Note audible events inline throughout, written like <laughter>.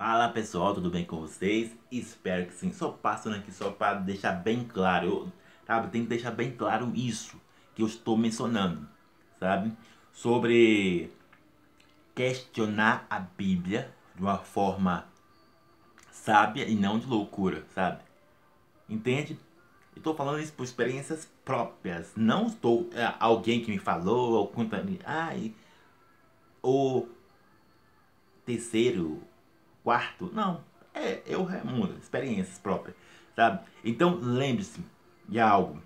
Fala pessoal, tudo bem com vocês? Espero que sim. Só passando aqui só para deixar bem claro, sabe? Tem que deixar bem claro isso que eu estou mencionando, sabe? Sobre questionar a Bíblia de uma forma sábia e não de loucura, sabe? Entende? Estou falando isso por experiências próprias. Não estou é, alguém que me falou ou conta. Ai, o terceiro, quarto. Não. É eu, Raimundo. Experiências próprias. Sabe? Então lembre-se de algo.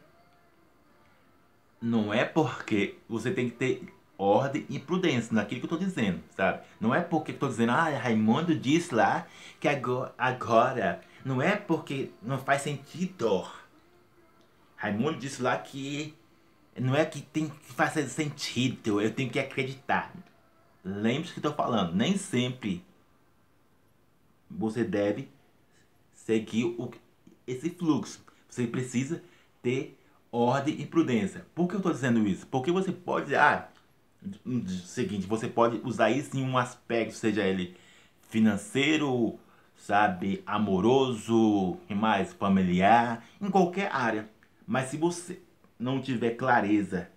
Não é porque você tem que ter ordem e prudência naquilo que eu estou dizendo, sabe? Não é porque estou dizendo, ah, Raimundo disse lá que agora, agora. Não é porque não faz sentido. Raimundo disse lá que não é que tem que fazer sentido, eu tenho que acreditar. Lembre-se que estou falando, nem sempre você deve seguir o, esse fluxo. Você precisa ter ordem e prudência. Por que eu estou dizendo isso? Porque você pode ah, seguinte, você pode usar isso em um aspecto, seja ele financeiro, sabe, amoroso, e mais familiar, em qualquer área. Mas se você não tiver clareza,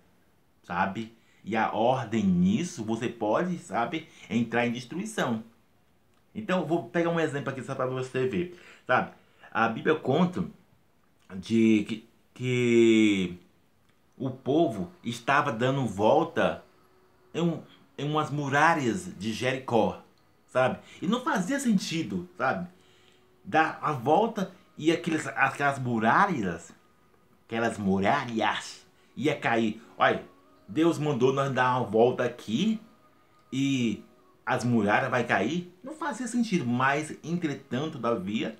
sabe, e a ordem nisso, você pode, sabe, entrar em destruição. Então, vou pegar um exemplo aqui só para você ver, sabe? A Bíblia conta de que, que o povo estava dando volta em, um, em umas muralhas de Jericó, sabe? E não fazia sentido, sabe? Dar a volta e aqueles, aquelas muralhas, aquelas muralhas, ia cair. Olha, Deus mandou nós dar uma volta aqui e as muralhas vai cair. Não fazia sentido, mas entretanto, Todavia,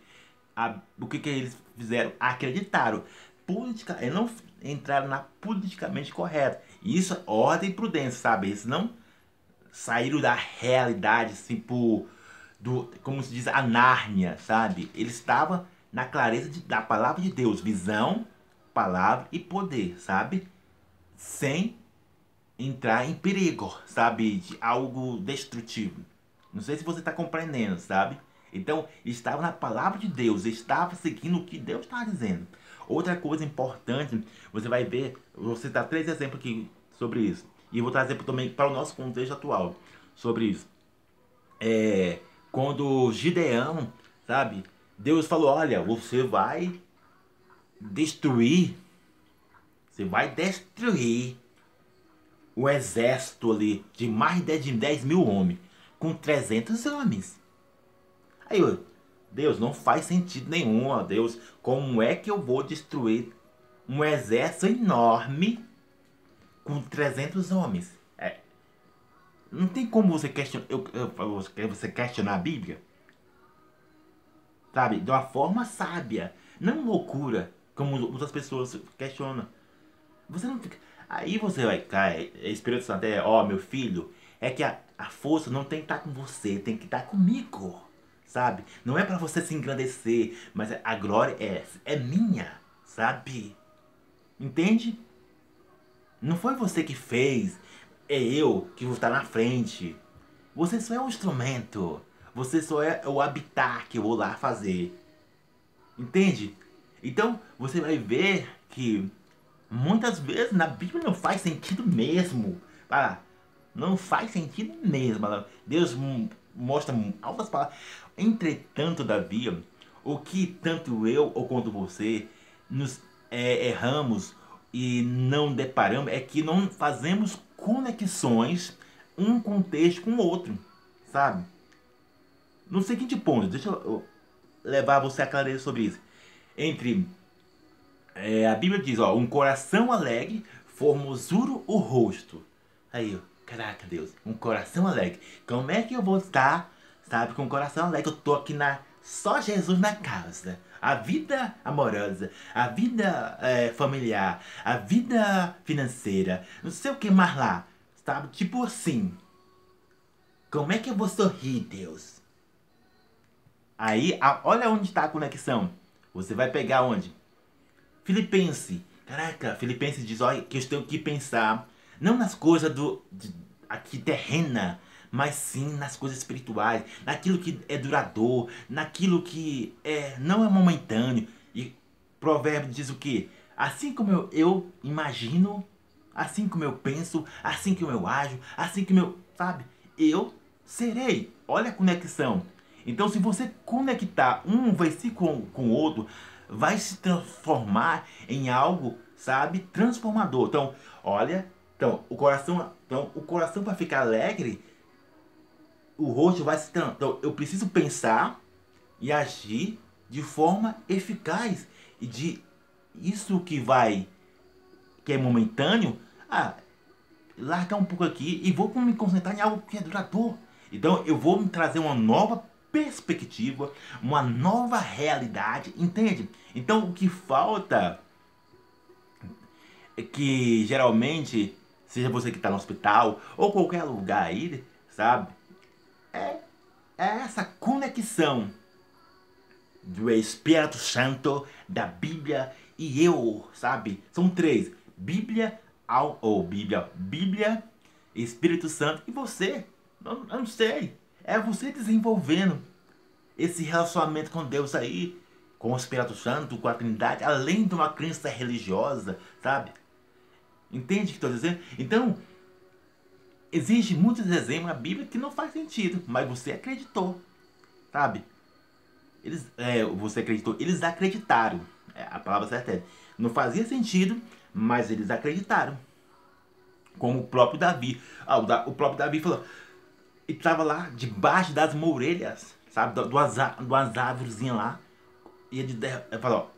a, o que, que eles fizeram? Acreditaram. Política, não entraram na politicamente correta. Isso é ordem e prudência, sabe? Eles não saíram da realidade, assim, por, do, como se diz, a Nárnia, sabe? Eles estavam na clareza de, da palavra de Deus, visão, palavra e poder, sabe? Sem entrar em perigo, sabe? De algo destrutivo. Não sei se você está compreendendo, sabe? Então, estava na palavra de Deus, estava seguindo o que Deus estava dizendo. Outra coisa importante, você vai ver, vou citar três exemplos aqui sobre isso. E vou trazer também para o nosso contexto atual sobre isso. É, quando Gideão, sabe, Deus falou: Olha, você vai destruir, você vai destruir o exército ali de mais de 10 mil homens com 300 homens. Aí eu, Deus, não faz sentido nenhum, ó Deus. Como é que eu vou destruir um exército enorme com 300 homens? É, não tem como você questionar, você questionar a Bíblia. Sabe? De uma forma sábia. Não loucura, como outras pessoas questionam. Você não fica... Aí você vai cair, Espírito Santo é, ó, meu filho, é que a, a força não tem que estar com você, tem que estar comigo sabe? Não é para você se engrandecer, mas a glória é, é minha, sabe? Entende? Não foi você que fez, é eu que vou estar na frente. Você só é um instrumento. Você só é o habitat que eu vou lá fazer. Entende? Então você vai ver que muitas vezes na Bíblia não faz sentido mesmo. Ah, não faz sentido mesmo. Deus mostra altas palavras. Entretanto, Davi, o que tanto eu ou quanto você nos é, erramos e não deparamos é que não fazemos conexões um contexto com o outro, sabe? No seguinte ponto, deixa eu levar você a clareza sobre isso. Entre é, a Bíblia diz, ó, um coração alegre formosura o rosto. Aí, caraca, Deus, um coração alegre. Como é que eu vou estar sabe? Com o coração alegre, eu tô aqui na. Só Jesus na causa. A vida amorosa, a vida é, familiar, a vida financeira, não sei o que mais lá, sabe? Tipo assim. Como é que eu vou sorrir, Deus? Aí, a, olha onde está a conexão. Você vai pegar onde? Filipense. Caraca, Filipenses diz olha, que eu tenho que pensar não nas coisas do de, aqui terrena, mas sim nas coisas espirituais, naquilo que é duradouro, naquilo que é não é momentâneo. E provérbio diz o que? Assim como eu, eu imagino, assim como eu penso, assim como eu ajo, assim como eu, sabe? Eu serei. Olha a conexão. Então, se você conectar um versículo com o outro, vai se transformar em algo, sabe, transformador. Então, olha, então o coração, então o coração vai ficar alegre, o rosto vai se transformar. Então, eu preciso pensar e agir de forma eficaz e de isso que vai que é momentâneo, ah, largar um pouco aqui e vou me concentrar em algo que é duradouro. Então, eu vou me trazer uma nova perspectiva, uma nova realidade, entende? Então o que falta é que geralmente, seja você que está no hospital ou qualquer lugar aí, sabe? É, é essa conexão do Espírito Santo, da Bíblia e eu, sabe? São três: Bíblia, ou Bíblia, Bíblia, Espírito Santo e você. Eu, eu não sei. É você desenvolvendo esse relacionamento com Deus aí, com o Espírito Santo, com a Trindade, além de uma crença religiosa, sabe? Entende o que estou dizendo? Então, existe muitos exemplos na Bíblia que não faz sentido, mas você acreditou, sabe? Eles, é, você acreditou, eles acreditaram. É, a palavra certa é, não fazia sentido, mas eles acreditaram. Como o próprio Davi. Ah, o, da, o próprio Davi falou, e estava lá debaixo das mourelhas, sabe? Duas, duas árvores lá. E ele, falou,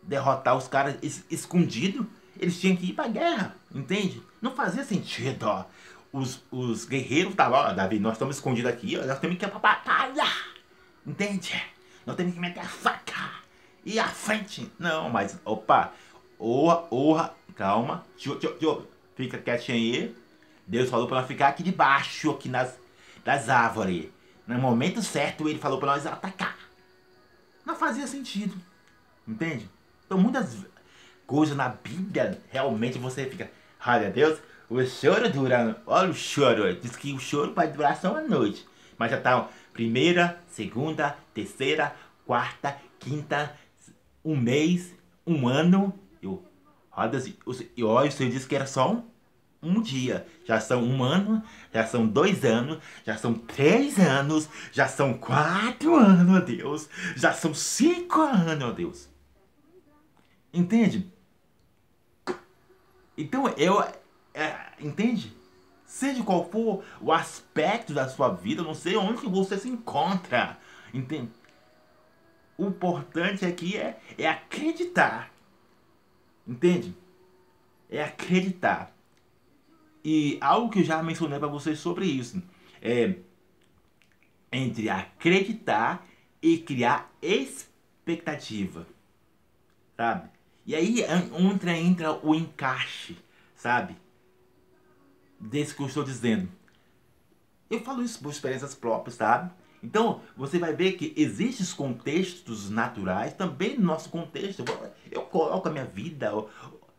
derrotar os caras es, escondido. Eles tinham que ir pra guerra, entende? Não fazia sentido, ó. Os, os guerreiros estavam, ó, Davi, nós estamos escondidos aqui, ó, nós temos que ir pra batalha. Entende? Nós temos que meter a faca. E a frente. Não, mas, opa. Orra, orra, calma. Tio, tio, tio. Fica quietinho aí. Deus falou pra nós ficar aqui debaixo, aqui nas das árvores. No momento certo ele falou para nós atacar. Não fazia sentido. Entende? Então muitas coisas na Bíblia realmente você fica, olha Deus, o choro dura, olha o choro, diz que o choro vai durar só uma noite. Mas já tá primeira, segunda, terceira, quarta, quinta, um mês, um ano. Eu, olha, o Senhor disse que era só um um dia, já são um ano, já são dois anos, já são três anos, já são quatro anos, meu Deus, já são cinco anos, meu Deus. Entende? Então eu. É, entende? Seja qual for o aspecto da sua vida, não sei onde você se encontra. Entende? O importante aqui é, é acreditar. Entende? É acreditar. E algo que eu já mencionei para vocês sobre isso é entre acreditar e criar expectativa, sabe? E aí entra, entra o encaixe, sabe? Desse que eu estou dizendo. Eu falo isso por experiências próprias, sabe? Então, você vai ver que existem contextos naturais, também no nosso contexto. Eu coloco a minha vida,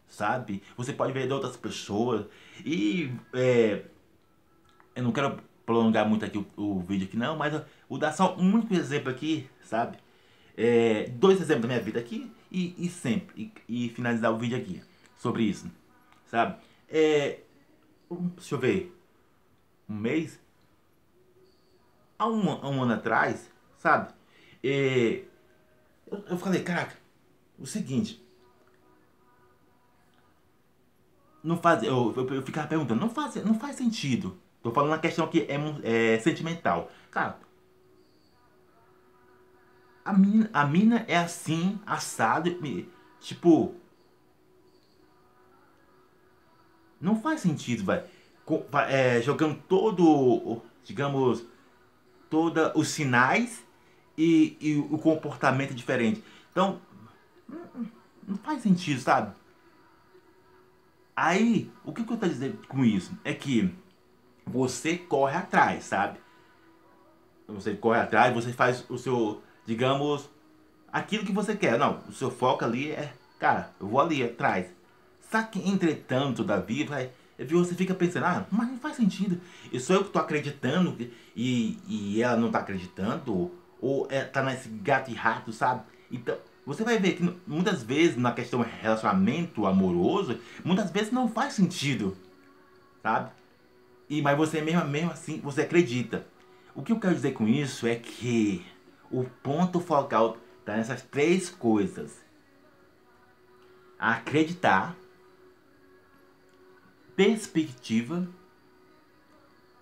sabe? Você pode ver de outras pessoas. E é, eu não quero prolongar muito aqui o, o vídeo aqui não, mas eu vou dar só um único exemplo aqui, sabe? É, dois exemplos da minha vida aqui e, e sempre, e, e, finalizar o vídeo aqui sobre isso, sabe? É, deixa eu ver, um mês, há um, um ano atrás, sabe? É, eu, eu falei, caraca, o seguinte, não faz, eu, eu, eu ficava perguntando, não faz, não faz sentido. Tô falando uma questão que é, é sentimental. Cara, a mina, a mina é assim, assado, tipo. Não faz sentido, vai. É, jogando todo, digamos, todos os sinais e, e o comportamento diferente. Então, não faz sentido, sabe? Aí, o que, que eu estou dizendo com isso? É que você corre atrás, sabe? Você corre atrás, você faz o seu, digamos, aquilo que você quer. Não, o seu foco ali é, cara, eu vou ali atrás. Só que, entretanto, Davi vai, você fica pensando, ah, mas não faz sentido. Eu sou eu que tô acreditando e, e ela não tá acreditando. Ou é, tá nesse gato e rato, sabe? Então, você vai ver que muitas vezes na questão relacionamento amoroso, muitas vezes não faz sentido, sabe? E, mas você mesmo, mesmo assim, você acredita. O que eu quero dizer com isso é que o ponto focal está nessas três coisas. Acreditar, perspectiva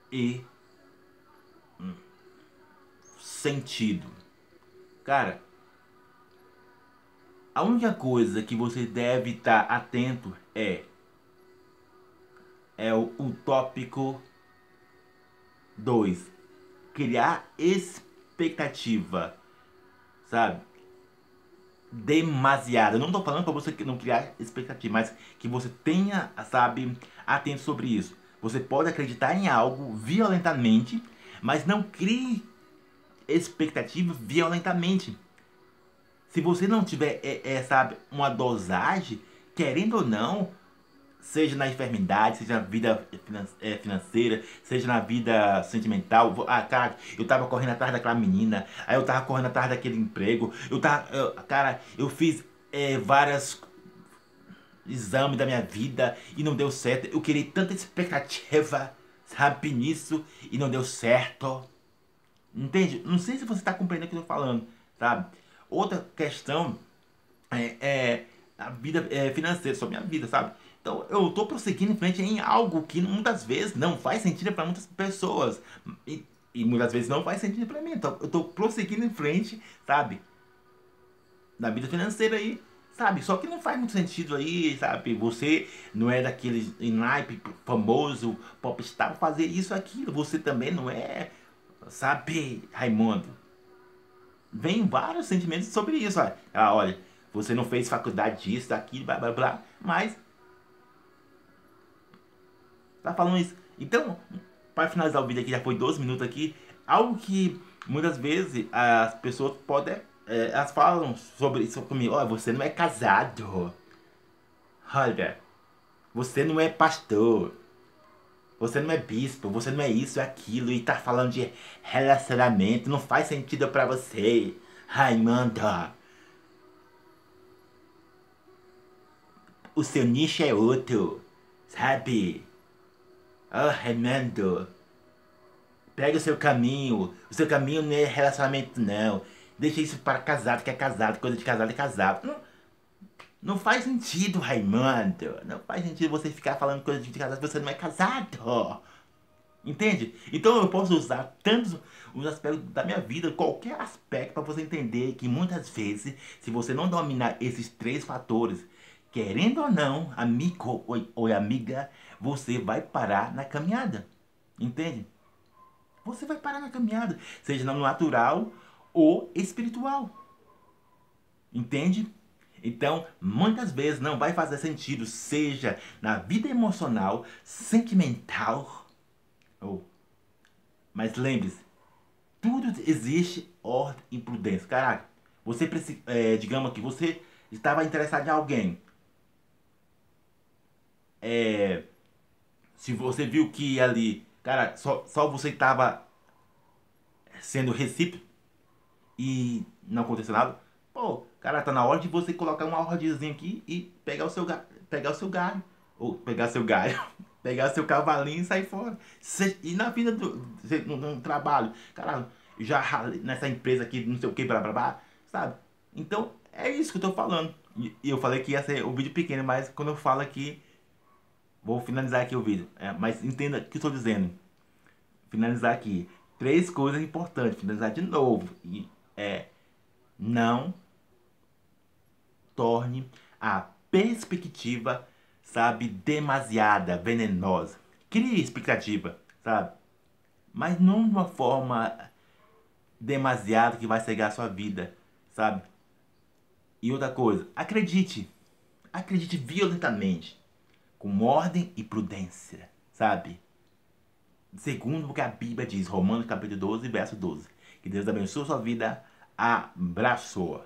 e hum, sentido. Cara, a única coisa que você deve estar atento é é o, o tópico 2. Criar expectativa. Sabe? Demasiada. Eu não estou falando para você não criar expectativa, mas que você tenha, sabe, atento sobre isso. Você pode acreditar em algo violentamente, mas não crie expectativa violentamente. Se você não tiver, é, é, sabe, uma dosagem, querendo ou não, seja na enfermidade, seja na vida é, financeira, seja na vida sentimental. Ah, cara, eu tava correndo atrás daquela menina, aí eu tava correndo atrás daquele emprego, eu tava, eu, cara, eu fiz é, várias exames da minha vida e não deu certo. Eu queria tanta expectativa, <laughs> sabe, nisso e não deu certo. Entende? Não sei se você está compreendendo o que eu tô falando, sabe? Outra questão é, é a vida é, financeira, sobre minha vida, sabe? Então eu estou prosseguindo em frente em algo que muitas vezes não faz sentido para muitas pessoas. E, e, muitas vezes não faz sentido para mim. Então eu estou prosseguindo em frente, sabe? Na vida financeira aí, sabe? Só que não faz muito sentido aí, sabe? Você não é daquele naipe famoso, popstar, fazer isso, aquilo. Você também não é, sabe, Raimundo? Vem vários sentimentos sobre isso. Olha, ah, olha, você não fez faculdade disso, daquilo, blá blá blá, mas tá falando isso. Então, para finalizar o vídeo aqui, já foi 12 minutos aqui, algo que muitas vezes as pessoas podem, é, elas falam sobre isso comigo, olha, você não é casado, olha, você não é pastor, você não é bispo, você não é isso, é aquilo, e tá falando de relacionamento, não faz sentido para você. Raimundo. O seu nicho é outro, sabe? Oh, Raimundo. Pega o seu caminho. O seu caminho não é relacionamento, não. Deixa isso para casado, que é casado, coisa de casado é casado. Não, não faz sentido, Raimundo. Não faz sentido você ficar falando coisas de casado se você não é casado. Entende? Então eu posso usar tantos os aspectos da minha vida, qualquer aspecto, para você entender que muitas vezes, se você não dominar esses três fatores, querendo ou não, amigo ou, ou amiga, você vai parar na caminhada. Entende? Você vai parar na caminhada, seja no natural ou espiritual. Entende? Então, muitas vezes não vai fazer sentido, seja na vida emocional, sentimental, ou. Mas lembre-se, tudo existe ordem e prudência. Caraca, você é, digamos que você estava interessado em alguém. É, se você viu que ali, cara, só, só você estava sendo recíproco e não aconteceu nada, pô, Cara, tá na hora de você colocar uma ordemzinha aqui e pegar o seu galho, pegar o seu galho, ou pegar seu galho, <laughs> pegar seu cavalinho e sair fora. E na vida do no, no trabalho, cara, já nessa empresa aqui, não sei o que, blá blá blá, sabe? Então, é isso que eu tô falando. E eu falei que ia ser um vídeo pequeno, mas quando eu falo aqui, vou finalizar aqui o vídeo. É, mas entenda o que eu tô dizendo. Finalizar aqui. Três coisas importantes. Finalizar de novo. E, é, não torne a perspectiva, sabe, demasiada, venenosa. Crie expectativa, sabe? Mas não de uma forma demasiada que vai cegar a sua vida, sabe? E outra coisa, acredite. Acredite violentamente, com ordem e prudência, sabe? Segundo o que a Bíblia diz, Romanos capítulo 12, verso 12. Que Deus abençoe a sua vida. Abraço!